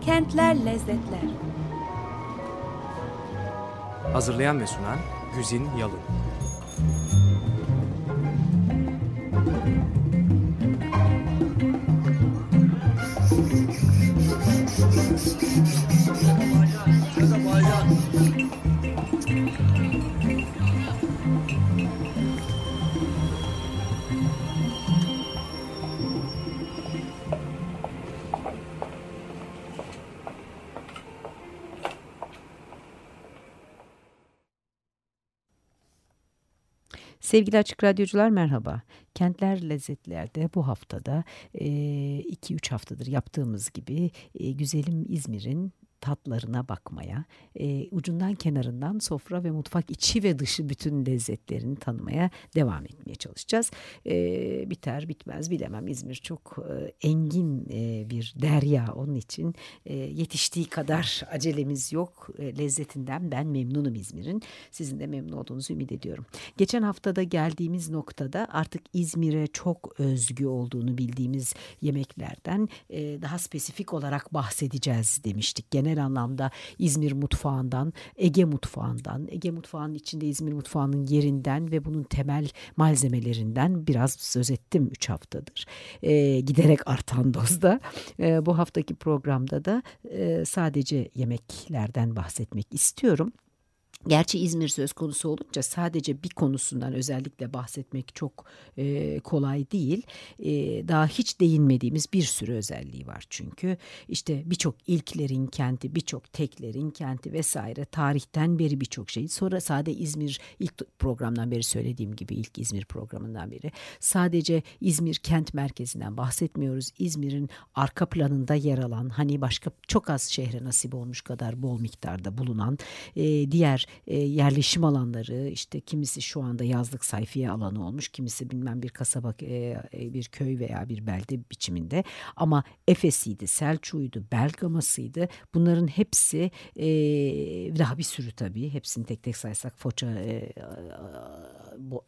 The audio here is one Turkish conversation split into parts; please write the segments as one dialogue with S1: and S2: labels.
S1: Kentler Lezzetler.
S2: Hazırlayan ve sunan Güzin Yalın
S3: Sevgili Açık Radyocular merhaba. Kentler Lezzetler'de bu haftada 2-3 haftadır yaptığımız gibi güzelim İzmir'in tatlarına bakmaya, e, ucundan kenarından sofra ve mutfak içi ve dışı bütün lezzetlerini tanımaya devam etmeye çalışacağız. E, biter bitmez bilemem İzmir çok e, engin e, bir derya onun için e, yetiştiği kadar acelemiz yok. E, lezzetinden ben memnunum İzmir'in. Sizin de memnun olduğunuzu ümit ediyorum. Geçen haftada geldiğimiz noktada artık İzmir'e çok özgü olduğunu bildiğimiz yemeklerden e, daha spesifik olarak bahsedeceğiz demiştik. Genel genel anlamda İzmir mutfağından, Ege mutfağından, Ege mutfağının içinde İzmir mutfağının yerinden ve bunun temel malzemelerinden biraz söz ettim 3 haftadır. E, giderek artan dozda. E, bu haftaki programda da e, sadece yemeklerden bahsetmek istiyorum. Gerçi İzmir söz konusu olunca sadece bir konusundan özellikle bahsetmek çok e, kolay değil. E, daha hiç değinmediğimiz bir sürü özelliği var çünkü. işte birçok ilklerin kenti, birçok teklerin kenti vesaire tarihten beri birçok şey. Sonra sadece İzmir ilk programdan beri söylediğim gibi ilk İzmir programından beri sadece İzmir kent merkezinden bahsetmiyoruz. İzmir'in arka planında yer alan hani başka çok az şehre nasip olmuş kadar bol miktarda bulunan e, diğer e, yerleşim alanları işte kimisi şu anda yazlık sayfiye alanı olmuş kimisi bilmem bir kasaba e, e, bir köy veya bir belde biçiminde. Ama Efes'iydi Selçuk'uydu Belgama'sıydı. Bunların hepsi e, daha bir sürü tabii. Hepsini tek tek saysak Foça e,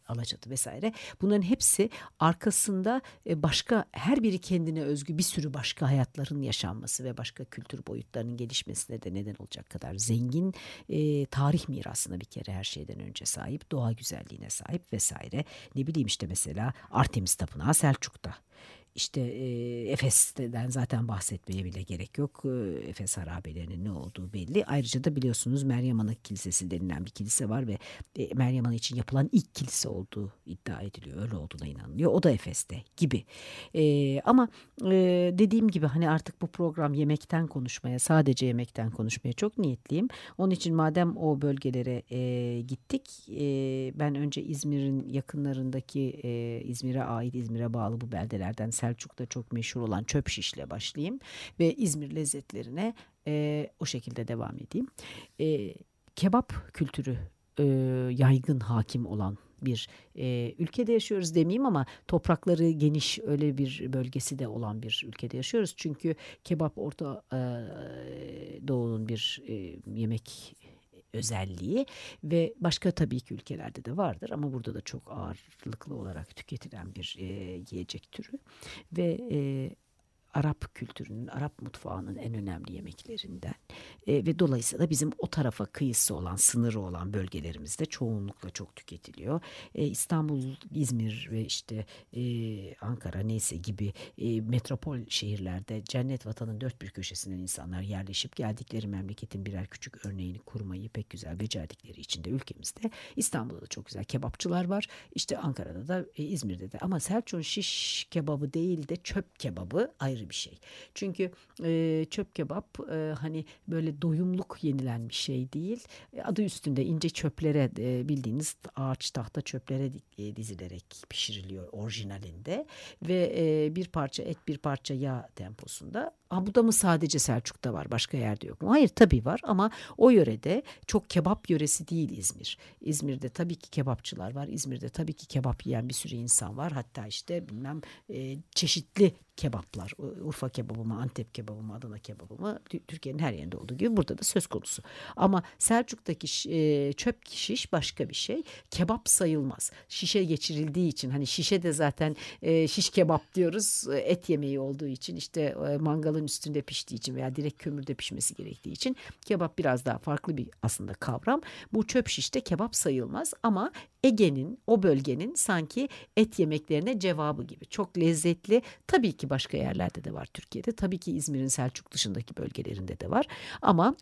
S3: Alaçatı vesaire. Bunların hepsi arkasında e, başka her biri kendine özgü bir sürü başka hayatların yaşanması ve başka kültür boyutlarının gelişmesine de neden olacak kadar zengin e, tarih mirasına bir kere her şeyden önce sahip doğa güzelliğine sahip vesaire. Ne bileyim işte mesela Artemis Tapınağı Selçuk'ta işte e, Efes'ten zaten bahsetmeye bile gerek yok. E, Efes harabelerinin ne olduğu belli. Ayrıca da biliyorsunuz Meryem Ana Kilisesi denilen bir kilise var ve e, Meryem Ana için yapılan ilk kilise olduğu iddia ediliyor. Öyle olduğuna inanılıyor. O da Efes'te gibi. E, ama e, dediğim gibi hani artık bu program yemekten konuşmaya, sadece yemekten konuşmaya çok niyetliyim. Onun için madem o bölgelere e, gittik, e, ben önce İzmir'in yakınlarındaki e, İzmir'e ait, İzmir'e bağlı bu beldelerden Selçuk'ta çok meşhur olan çöp şişle başlayayım ve İzmir lezzetlerine e, o şekilde devam edeyim. E, kebap kültürü e, yaygın hakim olan bir e, ülkede yaşıyoruz demeyeyim ama toprakları geniş öyle bir bölgesi de olan bir ülkede yaşıyoruz. Çünkü kebap Orta e, Doğu'nun bir e, yemek özelliği ve başka tabii ki ülkelerde de vardır ama burada da çok ağırlıklı olarak tüketilen bir e, yiyecek türü ve e, Arap kültürünün, Arap mutfağının en önemli yemeklerinden e, ve dolayısıyla bizim o tarafa kıyısı olan, sınırı olan bölgelerimizde çoğunlukla çok tüketiliyor. E, İstanbul, İzmir ve işte e, Ankara neyse gibi e, metropol şehirlerde cennet vatanın dört bir köşesinden insanlar yerleşip geldikleri memleketin birer küçük örneğini kurmayı pek güzel becerdikleri için de ülkemizde İstanbul'da da çok güzel kebapçılar var. İşte Ankara'da da e, İzmir'de de ama Selçuk'un şiş kebabı değil de çöp kebabı ayrı ayrı bir şey. Çünkü e, çöp kebap e, hani böyle doyumluk yenilen bir şey değil. E, adı üstünde ince çöplere e, bildiğiniz ağaç tahta çöplere e, dizilerek pişiriliyor orijinalinde ve e, bir parça et bir parça yağ temposunda Ha, bu da mı sadece Selçuk'ta var başka yerde yok mu? Hayır tabii var ama o yörede çok kebap yöresi değil İzmir. İzmir'de tabii ki kebapçılar var. İzmir'de tabii ki kebap yiyen bir sürü insan var. Hatta işte bilmem e, çeşitli kebaplar. Urfa kebabı mı, Antep kebabı mı, Adana kebabı mı Türkiye'nin her yerinde olduğu gibi burada da söz konusu. Ama Selçuk'taki e, çöp şiş başka bir şey. Kebap sayılmaz. Şişe geçirildiği için hani şişe de zaten e, şiş kebap diyoruz. Et yemeği olduğu için işte e, mangalın üstünde piştiği için veya direkt kömürde pişmesi gerektiği için kebap biraz daha farklı bir aslında kavram. Bu çöp şişte kebap sayılmaz ama Ege'nin o bölgenin sanki et yemeklerine cevabı gibi. Çok lezzetli. Tabii ki başka yerlerde de var Türkiye'de. Tabii ki İzmir'in Selçuk dışındaki bölgelerinde de var. Ama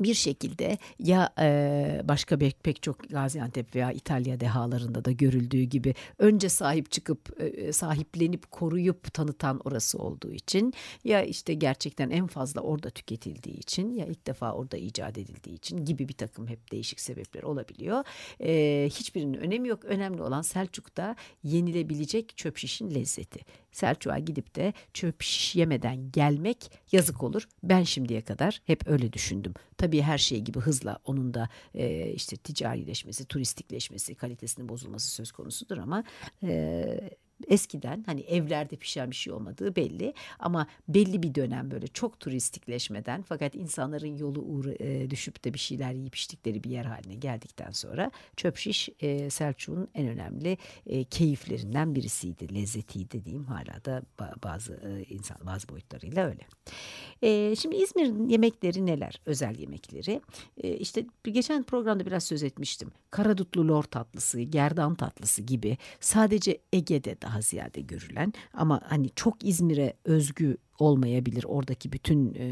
S3: bir şekilde ya e, başka pek, çok Gaziantep veya İtalya dehalarında da görüldüğü gibi önce sahip çıkıp e, sahiplenip koruyup tanıtan orası olduğu için ya işte gerçekten en fazla orada tüketildiği için ya ilk defa orada icat edildiği için gibi bir takım hep değişik sebepler olabiliyor. E, hiçbirinin önemi yok. Önemli olan Selçuk'ta yenilebilecek çöp şişin lezzeti. Selçuk'a gidip de çöp şiş yemeden gelmek yazık olur. Ben şimdiye kadar hep öyle düşündüm. Tabii her şey gibi hızla onun da e, işte ticarileşmesi, turistikleşmesi, kalitesinin bozulması söz konusudur ama e, eskiden hani evlerde pişen bir şey olmadığı belli ama belli bir dönem böyle çok turistikleşmeden fakat insanların yolu uğra, e, düşüp de bir şeyler yiyip içtikleri bir yer haline geldikten sonra çöp şiş e, Selçuk'un en önemli e, keyiflerinden birisiydi, lezzetiydi diyeyim hala da bazı e, insan bazı boyutlarıyla öyle. E, şimdi İzmir'in yemekleri neler? Özel yemekleri. E, işte geçen programda biraz söz etmiştim. Karadutlu lor tatlısı, gerdan tatlısı gibi sadece Ege'de daha ziyade görülen ama hani çok İzmir'e özgü olmayabilir. Oradaki bütün e,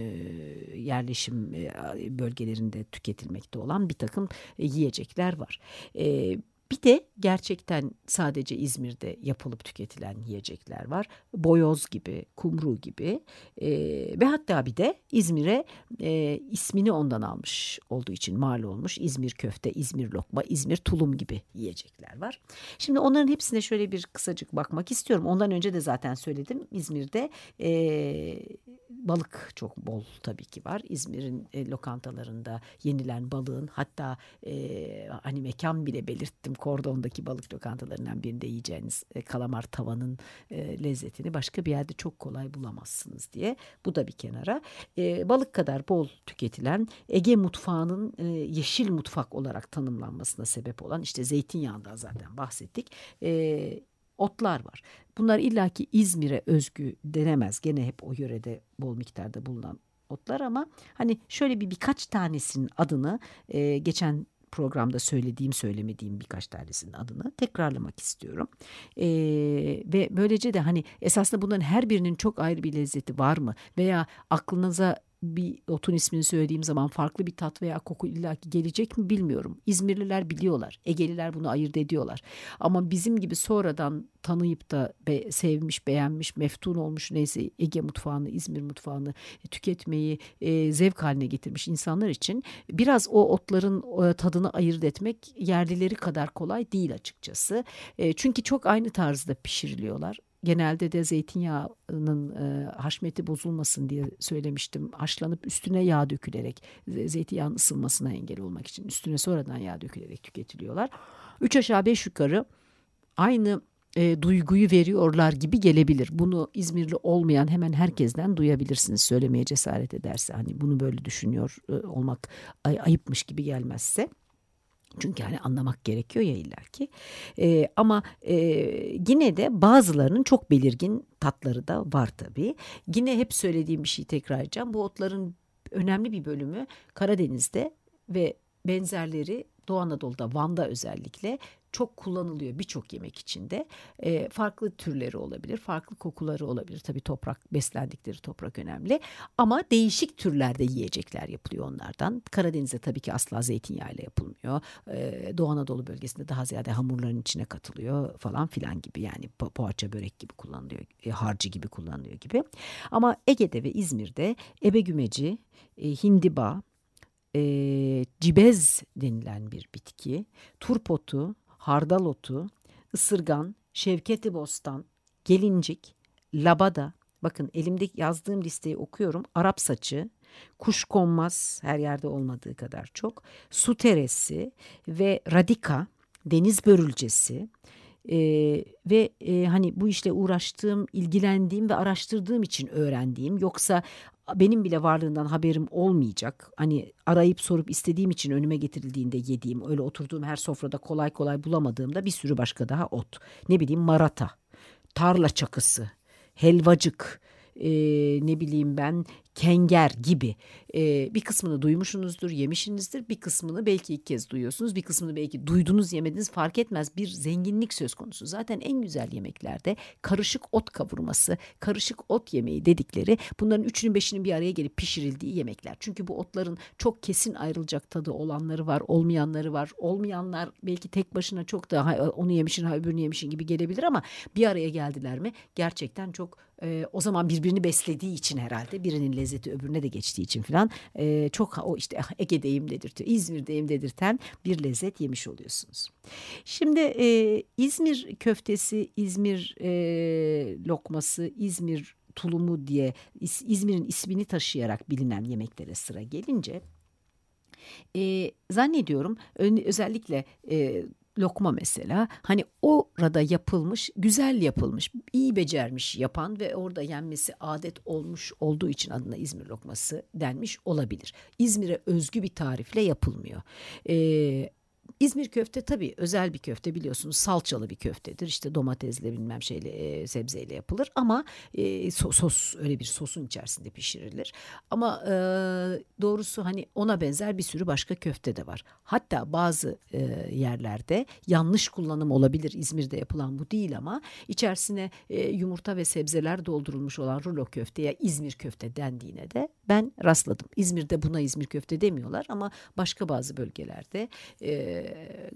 S3: yerleşim e, bölgelerinde tüketilmekte olan bir takım e, yiyecekler var. E, bir de gerçekten sadece İzmir'de yapılıp tüketilen yiyecekler var. Boyoz gibi, kumru gibi e, ve hatta bir de İzmir'e e, ismini ondan almış olduğu için mal olmuş İzmir köfte, İzmir lokma, İzmir tulum gibi yiyecekler var. Şimdi onların hepsine şöyle bir kısacık bakmak istiyorum. Ondan önce de zaten söyledim İzmir'de e, balık çok bol tabii ki var. İzmir'in e, lokantalarında yenilen balığın hatta e, hani mekan bile belirttim Kordon'daki balık lokantalarından birinde yiyeceğiniz e, kalamar tavanın e, lezzetini başka bir yerde çok kolay bulamazsınız diye. Bu da bir kenara. E, balık kadar bol tüketilen Ege mutfağının e, yeşil mutfak olarak tanımlanmasına sebep olan işte zeytinyağından zaten bahsettik. E, otlar var. Bunlar illaki İzmir'e özgü denemez. Gene hep o yörede bol miktarda bulunan otlar ama hani şöyle bir birkaç tanesinin adını e, geçen programda söylediğim söylemediğim birkaç tanesinin adını tekrarlamak istiyorum. Ee, ve böylece de hani esasında bunların her birinin çok ayrı bir lezzeti var mı? Veya aklınıza bir otun ismini söylediğim zaman farklı bir tat veya koku illaki gelecek mi bilmiyorum. İzmirliler biliyorlar. Egeliler bunu ayırt ediyorlar. Ama bizim gibi sonradan tanıyıp da be, sevmiş, beğenmiş, meftun olmuş neyse Ege mutfağını, İzmir mutfağını tüketmeyi e, zevk haline getirmiş insanlar için biraz o otların e, tadını ayırt etmek yerlileri kadar kolay değil açıkçası. E, çünkü çok aynı tarzda pişiriliyorlar genelde de zeytinyağının e, haşmeti bozulmasın diye söylemiştim. Haşlanıp üstüne yağ dökülerek zeytinyağının ısınmasına engel olmak için üstüne sonradan yağ dökülerek tüketiliyorlar. Üç aşağı beş yukarı aynı e, duyguyu veriyorlar gibi gelebilir. Bunu İzmirli olmayan hemen herkesten duyabilirsiniz söylemeye cesaret ederse. Hani bunu böyle düşünüyor e, olmak ay, ayıpmış gibi gelmezse. Çünkü hani anlamak gerekiyor ya illaki. E, ama e, yine de bazılarının çok belirgin tatları da var tabii. Yine hep söylediğim bir şeyi tekrar edeceğim. Bu otların önemli bir bölümü Karadeniz'de ve benzerleri Doğu Anadolu'da Van'da özellikle çok kullanılıyor birçok yemek içinde. E, farklı türleri olabilir, farklı kokuları olabilir. Tabii toprak, beslendikleri toprak önemli. Ama değişik türlerde yiyecekler yapılıyor onlardan. Karadeniz'de tabii ki asla zeytinyağıyla yapılmıyor. E, Doğu Anadolu bölgesinde daha ziyade hamurların içine katılıyor falan filan gibi. Yani po poğaça börek gibi kullanılıyor, e, harcı gibi kullanılıyor gibi. Ama Ege'de ve İzmir'de ebegümeci, e, hindiba, e, cibez denilen bir bitki, turpotu, hardal otu, ısırgan, şevketi bostan, gelincik, labada, bakın elimde yazdığım listeyi okuyorum. Arap saçı, kuş konmaz her yerde olmadığı kadar çok, su teresi ve radika, deniz börülcesi, ee, ve e, hani bu işle uğraştığım, ilgilendiğim ve araştırdığım için öğrendiğim yoksa benim bile varlığından haberim olmayacak. Hani arayıp sorup istediğim için önüme getirildiğinde yediğim, öyle oturduğum her sofrada kolay kolay bulamadığımda bir sürü başka daha ot. Ne bileyim marata, tarla çakısı, helvacık, e, ne bileyim ben kenger gibi e, bir kısmını duymuşsunuzdur, yemişsinizdir. Bir kısmını belki ilk kez duyuyorsunuz, bir kısmını belki duydunuz, yemediniz fark etmez. Bir zenginlik söz konusu. Zaten en güzel yemeklerde karışık ot kavurması, karışık ot yemeği dedikleri bunların üçünün beşinin bir araya gelip pişirildiği yemekler. Çünkü bu otların çok kesin ayrılacak tadı olanları var, olmayanları var. Olmayanlar belki tek başına çok da onu yemişin ha öbürünü yemişin gibi gelebilir ama bir araya geldiler mi gerçekten çok e, o zaman birbirini beslediği için herhalde birinin lezzeti öbürüne de geçtiği için falan e, çok o işte Ege'deyim dedirtiyor, İzmir'deyim dedirten bir lezzet yemiş oluyorsunuz. Şimdi e, İzmir köftesi, İzmir e, lokması, İzmir tulumu diye İzmir'in ismini taşıyarak bilinen yemeklere sıra gelince e, zannediyorum özellikle e, lokma mesela hani orada yapılmış güzel yapılmış iyi becermiş yapan ve orada yenmesi adet olmuş olduğu için adına İzmir lokması denmiş olabilir. İzmir'e özgü bir tarifle yapılmıyor. Ee, İzmir köfte tabii özel bir köfte biliyorsunuz salçalı bir köftedir. İşte domatesle bilmem şeyle e, sebzeyle yapılır ama e, sos öyle bir sosun içerisinde pişirilir. Ama e, doğrusu hani ona benzer bir sürü başka köfte de var. Hatta bazı e, yerlerde yanlış kullanım olabilir. İzmir'de yapılan bu değil ama içerisine e, yumurta ve sebzeler doldurulmuş olan rulo köfteye İzmir köfte dendiğine de ben rastladım. İzmir'de buna İzmir köfte demiyorlar ama başka bazı bölgelerde e,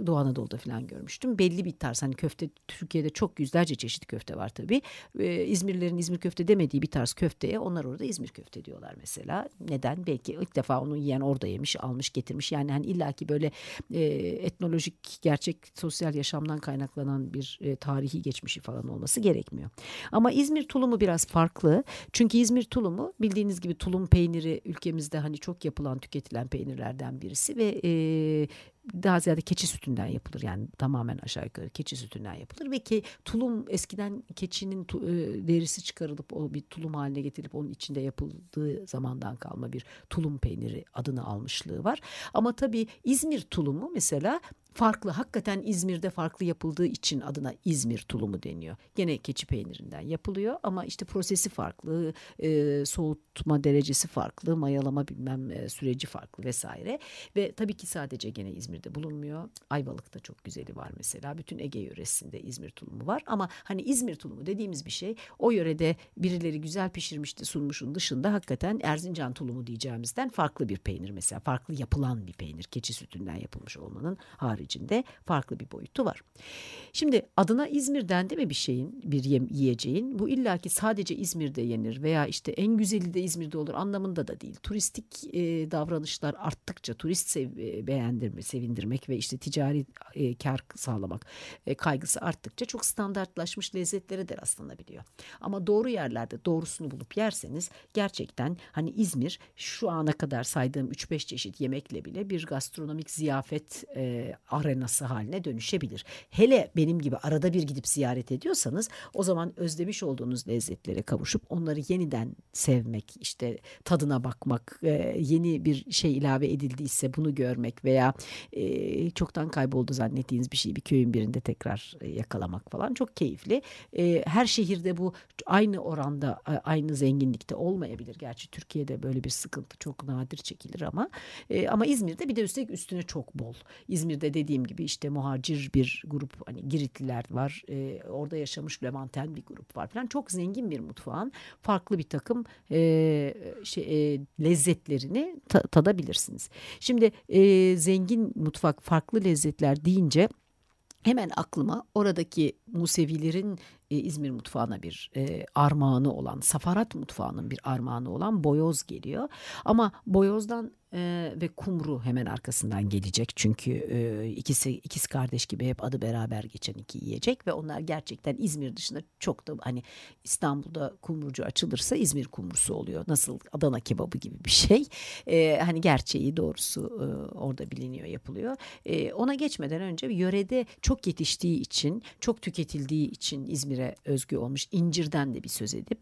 S3: Doğu Anadolu'da falan görmüştüm. Belli bir tarz hani köfte Türkiye'de çok yüzlerce çeşit köfte var tabii. E, İzmirlilerin İzmir köfte demediği bir tarz köfteye onlar orada İzmir köfte diyorlar mesela. Neden? Belki ilk defa onu yiyen orada yemiş, almış, getirmiş. Yani hani illaki böyle e, etnolojik, gerçek sosyal yaşamdan kaynaklanan bir e, tarihi geçmişi falan olması gerekmiyor. Ama İzmir tulumu biraz farklı. Çünkü İzmir tulumu bildiğiniz gibi tulum peyniri ülkemizde hani çok yapılan, tüketilen peynirlerden birisi ve e, daha ziyade keçi sütünden yapılır yani tamamen aşağı yukarı keçi sütünden yapılır ve ki tulum eskiden keçinin tu, e, derisi çıkarılıp o bir tulum haline getirilip onun içinde yapıldığı zamandan kalma bir tulum peyniri adını almışlığı var. Ama tabii İzmir tulumu mesela farklı hakikaten İzmir'de farklı yapıldığı için adına İzmir tulumu deniyor. Gene keçi peynirinden yapılıyor ama işte prosesi farklı, e, soğutma derecesi farklı, mayalama bilmem e, süreci farklı vesaire. Ve tabii ki sadece gene İzmir'de bulunmuyor. Ayvalık'ta çok güzeli var mesela. Bütün Ege yöresinde İzmir tulumu var ama hani İzmir tulumu dediğimiz bir şey o yörede birileri güzel pişirmişti sunmuşun dışında hakikaten Erzincan tulumu diyeceğimizden farklı bir peynir mesela. Farklı yapılan bir peynir keçi sütünden yapılmış olmanın haricinde farklı bir boyutu var. Şimdi adına İzmir dendi mi bir şeyin, bir yiyeceğin bu illaki sadece İzmir'de yenir veya işte en güzeli de İzmir'de olur anlamında da değil. Turistik e, davranışlar arttıkça turist sev, beğendirme, sevindirmek ve işte ticari e, kar sağlamak e, kaygısı arttıkça çok standartlaşmış lezzetlere de rastlanabiliyor. Ama doğru yerlerde doğrusunu bulup yerseniz gerçekten hani İzmir şu ana kadar saydığım 3-5 çeşit yemekle bile bir gastronomik ziyafet e, arenası haline dönüşebilir. Hele benim gibi arada bir gidip ziyaret ediyorsanız o zaman özlemiş olduğunuz lezzetlere kavuşup onları yeniden sevmek, işte tadına bakmak, e, yeni bir şey ilave edildiyse bunu görmek veya e, çoktan kayboldu zannettiğiniz bir şeyi bir köyün birinde tekrar e, yakalamak falan çok keyifli. Her şehirde bu aynı oranda, aynı zenginlikte olmayabilir. Gerçi Türkiye'de böyle bir sıkıntı çok nadir çekilir ama ama İzmir'de bir de üstelik üstüne çok bol. İzmir'de dediğim gibi işte muhacir bir grup hani Giritliler var. E, orada yaşamış Levanten bir grup var falan. Çok zengin bir mutfağın farklı bir takım e, şey, e, lezzetlerini ta, tadabilirsiniz. Şimdi e, zengin mutfak farklı lezzetler deyince hemen aklıma oradaki Musevilerin e, İzmir mutfağına bir e, armağanı olan, Safarat mutfağının bir armağanı olan boyoz geliyor. Ama boyozdan e, ve kumru hemen arkasından gelecek. Çünkü e, ikisi ikiz kardeş gibi hep adı beraber geçen iki yiyecek ve onlar gerçekten İzmir dışında çok da hani İstanbul'da kumrucu açılırsa İzmir kumrusu oluyor. Nasıl Adana kebabı gibi bir şey. E, hani gerçeği doğrusu e, orada biliniyor, yapılıyor. E, ona geçmeden önce yörede çok yetiştiği için, çok tüketildiği için İzmir'e özgü olmuş incirden de bir söz edip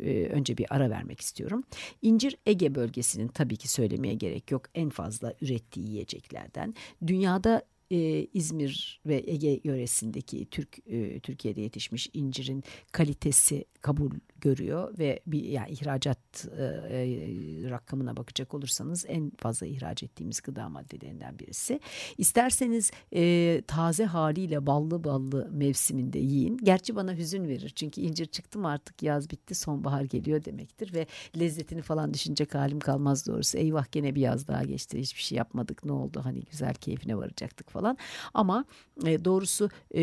S3: e, önce bir ara vermek istiyorum. İncir Ege bölgesinin tabii ki söylemeye gerek yok en fazla ürettiği yiyeceklerden. Dünyada e, İzmir ve Ege yöresindeki Türk e, Türkiye'de yetişmiş incirin kalitesi kabul görüyor ve bir yani ihracat e, e, rakamına bakacak olursanız en fazla ihraç ettiğimiz gıda maddelerinden birisi. İsterseniz e, taze haliyle ballı ballı mevsiminde yiyin. Gerçi bana hüzün verir çünkü incir çıktı mı artık yaz bitti sonbahar geliyor demektir ve lezzetini falan düşünecek halim kalmaz doğrusu. Eyvah gene bir yaz daha geçti hiçbir şey yapmadık ne oldu hani güzel keyfine varacaktık falan. Ama e, doğrusu e,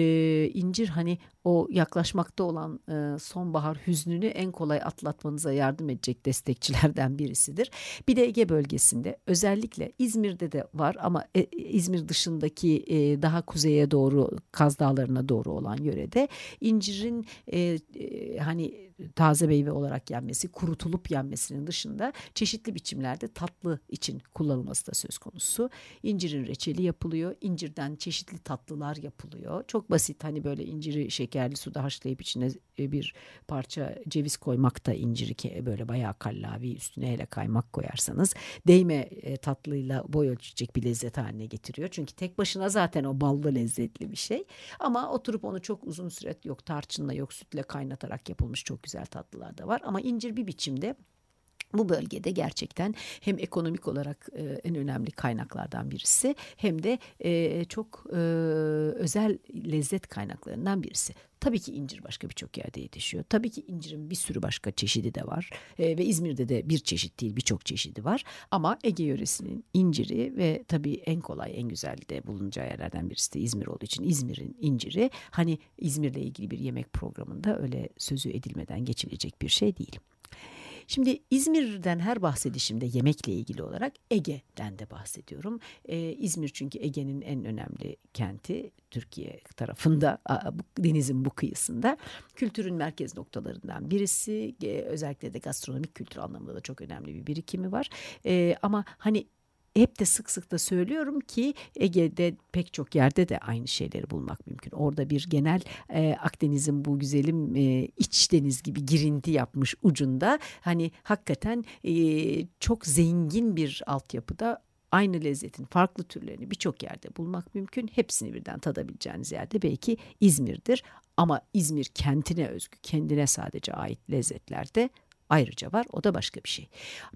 S3: incir hani o yaklaşmakta olan e, sonbahar hüznünü en kolay atlatmanıza yardım edecek destekçilerden birisidir. Bir de Ege bölgesinde özellikle İzmir'de de var ama e, İzmir dışındaki e, daha kuzeye doğru Kaz Dağları'na doğru olan yörede incirin e, e, hani taze meyve olarak yenmesi, kurutulup yenmesinin dışında çeşitli biçimlerde tatlı için kullanılması da söz konusu. İncirin reçeli yapılıyor, incirden çeşitli tatlılar yapılıyor. Çok basit hani böyle inciri şekerli suda haşlayıp içine e, bir parça ceviz koymak da inciri böyle bayağı kallavi üstüne hele kaymak koyarsanız değme e, tatlıyla boy ölçecek bir lezzet haline getiriyor. Çünkü tek başına zaten o ballı lezzetli bir şey. Ama oturup onu çok uzun süre yok tarçınla yok sütle kaynatarak yapılmış çok güzel tatlılar da var. Ama incir bir biçimde bu bölgede gerçekten hem ekonomik olarak e, en önemli kaynaklardan birisi hem de e, çok e, özel lezzet kaynaklarından birisi. Tabii ki incir başka birçok yerde yetişiyor. Tabii ki incirin bir sürü başka çeşidi de var. E, ve İzmir'de de bir çeşit değil birçok çeşidi var. Ama Ege yöresinin inciri ve tabii en kolay en güzel de bulunacağı yerlerden birisi de İzmir olduğu için İzmir'in inciri hani İzmir'le ilgili bir yemek programında öyle sözü edilmeden geçilecek bir şey değil. Şimdi İzmir'den her bahsedişimde yemekle ilgili olarak Ege'den de bahsediyorum. Ee, İzmir çünkü Ege'nin en önemli kenti Türkiye tarafında denizin bu kıyısında kültürün merkez noktalarından birisi özellikle de gastronomik kültür anlamında da çok önemli bir birikimi var. Ee, ama hani hep de sık sık da söylüyorum ki Ege'de pek çok yerde de aynı şeyleri bulmak mümkün. Orada bir genel e, Akdeniz'in bu güzelim e, iç deniz gibi girinti yapmış ucunda hani hakikaten e, çok zengin bir altyapıda aynı lezzetin farklı türlerini birçok yerde bulmak mümkün. Hepsini birden tadabileceğiniz yerde belki İzmir'dir. Ama İzmir kentine özgü, kendine sadece ait lezzetlerde ayrıca var. O da başka bir şey.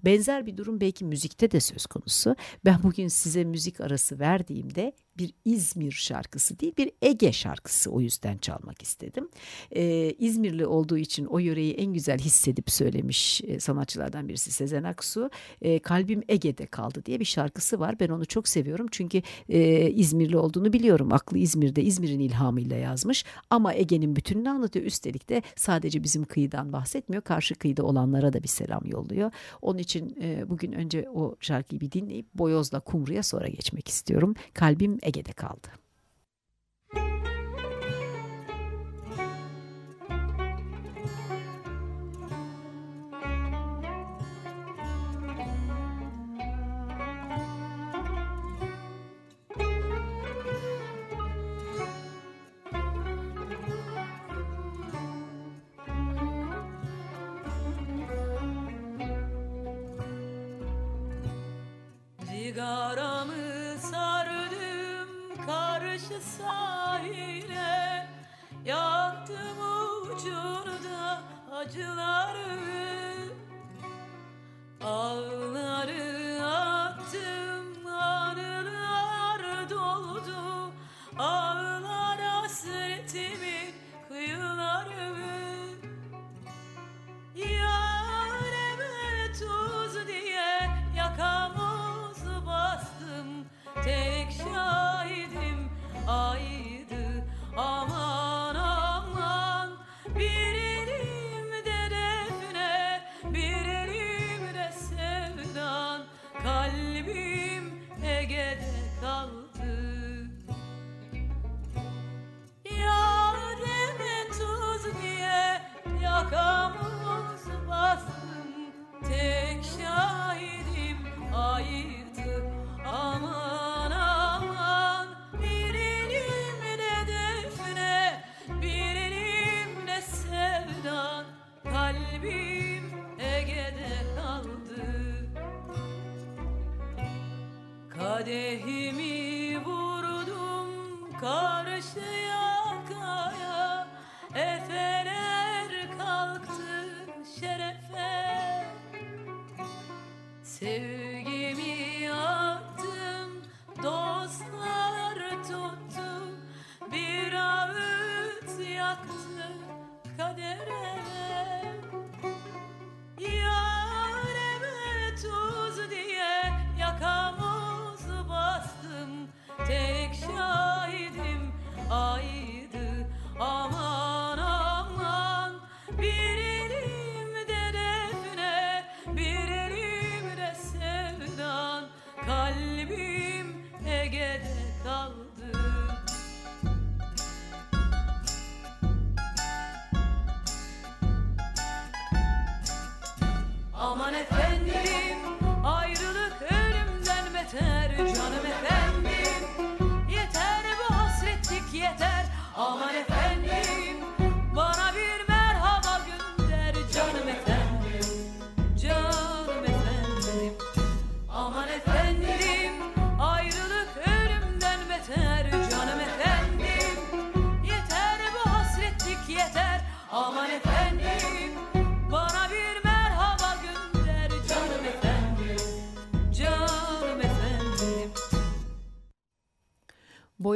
S3: Benzer bir durum belki müzikte de söz konusu. Ben bugün size müzik arası verdiğimde bir İzmir şarkısı değil bir Ege şarkısı o yüzden çalmak istedim. Ee, İzmirli olduğu için o yöreyi en güzel hissedip söylemiş e, sanatçılardan birisi Sezen Aksu. E, Kalbim Ege'de kaldı diye bir şarkısı var. Ben onu çok seviyorum çünkü e, İzmirli olduğunu biliyorum. Aklı İzmir'de İzmir'in ilhamıyla yazmış ama Ege'nin bütününü anlatıyor. Üstelik de sadece bizim kıyıdan bahsetmiyor. Karşı kıyıda olanlara da bir selam yolluyor. Onun için e, bugün önce o şarkıyı bir dinleyip Boyoz'la Kumru'ya sonra geçmek istiyorum. Kalbim Ege'de kaldı.
S1: Kadehimi vurdum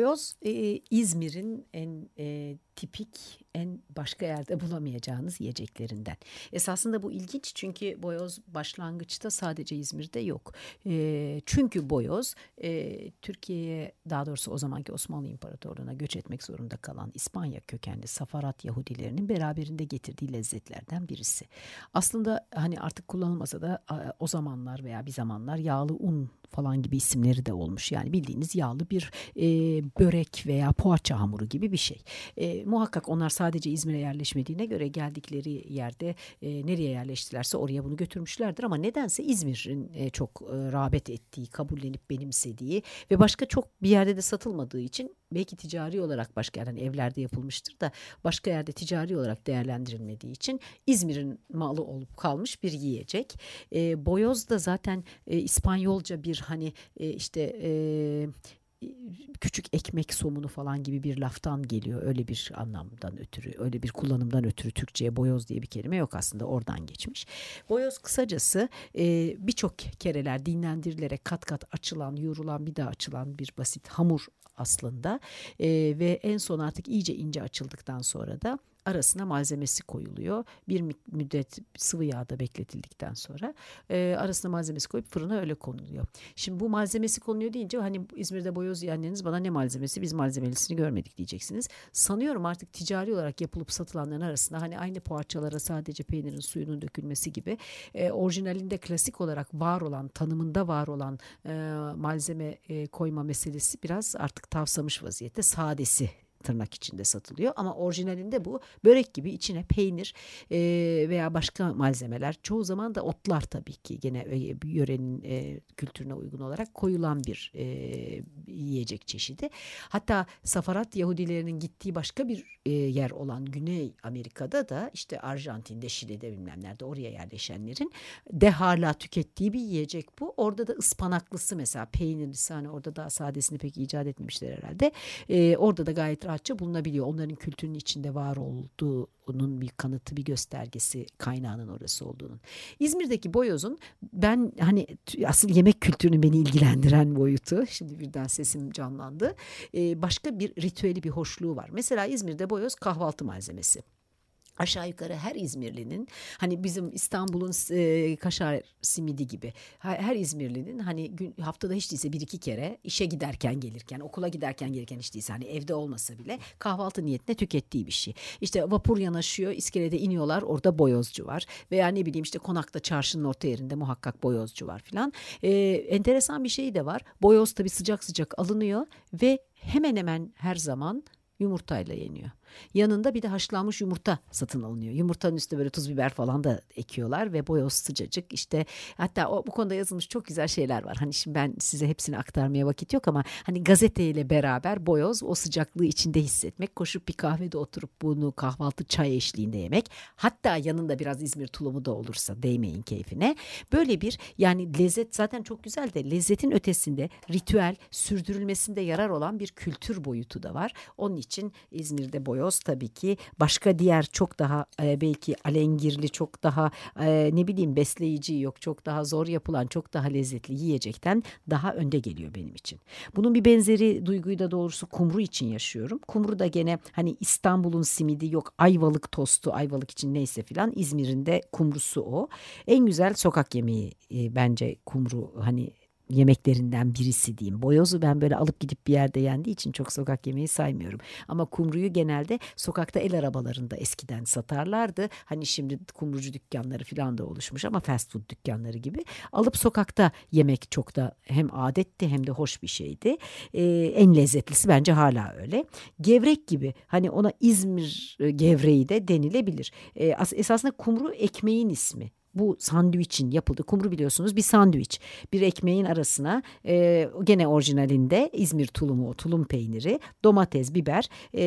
S3: Boyoz e, İzmir'in en e, tipik, en başka yerde bulamayacağınız yiyeceklerinden. Esasında bu ilginç çünkü boyoz başlangıçta sadece İzmir'de yok. E, çünkü boyoz e, Türkiye'ye daha doğrusu o zamanki Osmanlı İmparatorluğu'na göç etmek zorunda kalan İspanya kökenli Safarat Yahudilerinin beraberinde getirdiği lezzetlerden birisi. Aslında hani artık kullanılmasa da o zamanlar veya bir zamanlar yağlı un falan gibi isimleri de olmuş. Yani bildiğiniz yağlı bir e, börek veya poğaça hamuru gibi bir şey. E, muhakkak onlar sadece İzmir'e yerleşmediğine göre geldikleri yerde e, nereye yerleştilerse oraya bunu götürmüşlerdir. Ama nedense İzmir'in e, çok e, rağbet ettiği, kabullenip benimsediği ve başka çok bir yerde de satılmadığı için belki ticari olarak başka yerden evlerde yapılmıştır da başka yerde ticari olarak değerlendirilmediği için İzmir'in malı olup kalmış bir yiyecek. E, boyoz da zaten e, İspanyolca bir hani e, işte e, küçük ekmek somunu falan gibi bir laftan geliyor. Öyle bir anlamdan ötürü, öyle bir kullanımdan ötürü Türkçe'ye boyoz diye bir kelime yok aslında oradan geçmiş. Boyoz kısacası e, birçok kereler dinlendirilerek kat kat açılan, yorulan bir daha açılan bir basit hamur aslında e, ve en son artık iyice ince açıldıktan sonra da arasına malzemesi koyuluyor. Bir müddet sıvı yağda bekletildikten sonra e, arasına malzemesi koyup fırına öyle konuluyor. Şimdi bu malzemesi konuluyor deyince hani İzmir'de boyoz yiyenleriniz bana ne malzemesi biz malzemelisini görmedik diyeceksiniz. Sanıyorum artık ticari olarak yapılıp satılanların arasında hani aynı poğaçalara sadece peynirin suyunun dökülmesi gibi e, orijinalinde klasik olarak var olan tanımında var olan e, malzeme e, koyma meselesi biraz artık tavsamış vaziyette sadesi tırnak içinde satılıyor ama orijinalinde bu börek gibi içine peynir e, veya başka malzemeler çoğu zaman da otlar tabii ki gene e, yörenin e, kültürüne uygun olarak koyulan bir e, yiyecek çeşidi. Hatta Safarat Yahudilerinin gittiği başka bir e, yer olan Güney Amerika'da da işte Arjantin'de, Şili'de bilmem nerede oraya yerleşenlerin de hala tükettiği bir yiyecek bu. Orada da ıspanaklısı mesela peynirlisi hani orada daha sadesini pek icat etmemişler herhalde. E, orada da gayet rahatça bulunabiliyor. Onların kültürünün içinde var olduğunun bir kanıtı, bir göstergesi kaynağının orası olduğunun. İzmir'deki boyozun ben hani asıl yemek kültürünü beni ilgilendiren boyutu. Şimdi birden sesim canlandı. Ee, başka bir ritüeli bir hoşluğu var. Mesela İzmir'de boyoz kahvaltı malzemesi aşağı yukarı her İzmirlinin hani bizim İstanbul'un e, kaşar simidi gibi her, İzmirlinin hani gün, haftada hiç değilse bir iki kere işe giderken gelirken okula giderken gelirken hiç değilse hani evde olmasa bile kahvaltı niyetine tükettiği bir şey. İşte vapur yanaşıyor iskelede iniyorlar orada boyozcu var veya ne bileyim işte konakta çarşının orta yerinde muhakkak boyozcu var filan. E, enteresan bir şey de var boyoz tabi sıcak sıcak alınıyor ve hemen hemen her zaman yumurtayla yeniyor. Yanında bir de haşlanmış yumurta satın alınıyor. Yumurtanın üstüne böyle tuz biber falan da ekiyorlar ve boyoz sıcacık. İşte hatta o, bu konuda yazılmış çok güzel şeyler var. Hani şimdi ben size hepsini aktarmaya vakit yok ama hani gazeteyle beraber boyoz o sıcaklığı içinde hissetmek. Koşup bir kahvede oturup bunu kahvaltı çay eşliğinde yemek. Hatta yanında biraz İzmir tulumu da olursa değmeyin keyfine. Böyle bir yani lezzet zaten çok güzel de lezzetin ötesinde ritüel sürdürülmesinde yarar olan bir kültür boyutu da var. Onun için İzmir'de boyoz tabii ki başka diğer çok daha e, belki alengirli çok daha e, ne bileyim besleyici yok çok daha zor yapılan çok daha lezzetli yiyecekten daha önde geliyor benim için. Bunun bir benzeri duyguyu da doğrusu kumru için yaşıyorum. Kumru da gene hani İstanbul'un simidi yok ayvalık tostu ayvalık için neyse filan İzmir'in de kumrusu o. En güzel sokak yemeği e, bence kumru hani yemeklerinden birisi diyeyim. Boyozu ben böyle alıp gidip bir yerde yendiği için çok sokak yemeği saymıyorum. Ama kumruyu genelde sokakta el arabalarında eskiden satarlardı. Hani şimdi kumrucu dükkanları falan da oluşmuş ama fast food dükkanları gibi. Alıp sokakta yemek çok da hem adetti hem de hoş bir şeydi. Ee, en lezzetlisi bence hala öyle. Gevrek gibi hani ona İzmir gevreği de denilebilir. Ee, esasında kumru ekmeğin ismi bu sandviçin yapıldığı kumru biliyorsunuz bir sandviç. Bir ekmeğin arasına e, gene orijinalinde İzmir tulumu, o tulum peyniri, domates, biber e,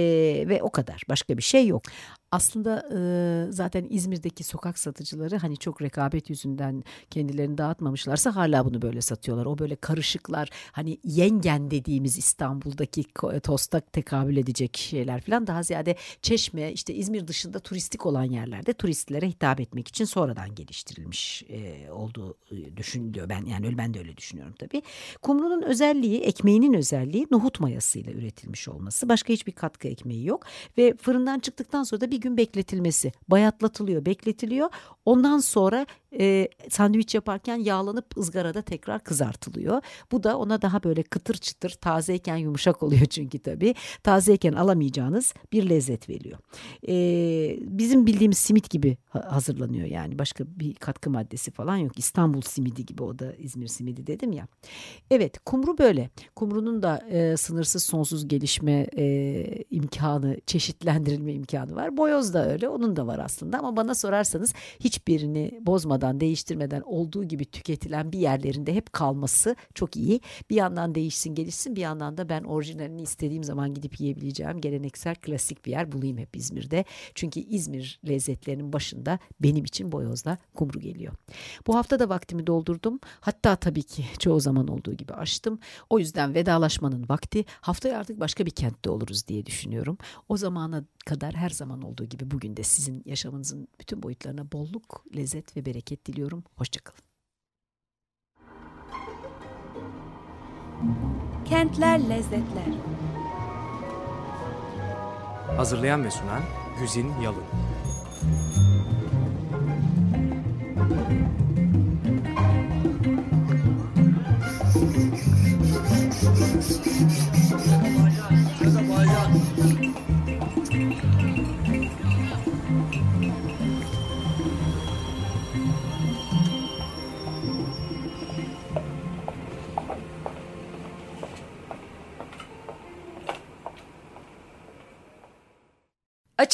S3: ve o kadar. Başka bir şey yok. Aslında e, zaten İzmir'deki sokak satıcıları hani çok rekabet yüzünden kendilerini dağıtmamışlarsa hala bunu böyle satıyorlar. O böyle karışıklar hani yengen dediğimiz İstanbul'daki tosta tekabül edecek şeyler falan daha ziyade Çeşme işte İzmir dışında turistik olan yerlerde turistlere hitap etmek için sonradan geliştirilmiş e, olduğu düşünülüyor. Ben yani öyle ben de öyle düşünüyorum tabii. Kumru'nun özelliği ekmeğinin özelliği nohut mayasıyla üretilmiş olması. Başka hiçbir katkı ekmeği yok ve fırından çıktıktan sonra da bir gün bekletilmesi. Bayatlatılıyor, bekletiliyor. Ondan sonra e, sandviç yaparken yağlanıp ızgarada tekrar kızartılıyor. Bu da ona daha böyle kıtır çıtır tazeyken yumuşak oluyor çünkü tabii. Tazeyken alamayacağınız bir lezzet veriyor. E, bizim bildiğimiz simit gibi hazırlanıyor yani başka bir katkı maddesi falan yok. İstanbul simidi gibi o da İzmir simidi dedim ya. Evet kumru böyle. Kumrunun da e, sınırsız sonsuz gelişme e, imkanı, çeşitlendirilme imkanı var. Boyoz da öyle onun da var aslında ama bana sorarsanız hiçbirini bozmadan bozmadan, değiştirmeden olduğu gibi tüketilen bir yerlerinde hep kalması çok iyi. Bir yandan değişsin, gelişsin. Bir yandan da ben orijinalini istediğim zaman gidip yiyebileceğim geleneksel klasik bir yer bulayım hep İzmir'de. Çünkü İzmir lezzetlerinin başında benim için boyozla kumru geliyor. Bu hafta da vaktimi doldurdum. Hatta tabii ki çoğu zaman olduğu gibi açtım. O yüzden vedalaşmanın vakti haftaya artık başka bir kentte oluruz diye düşünüyorum. O zamana kadar her zaman olduğu gibi bugün de sizin yaşamınızın bütün boyutlarına bolluk, lezzet ve bereket diliyorum. Hoşçakalın.
S4: Kentler Lezzetler
S2: Hazırlayan ve sunan Güzin Yalın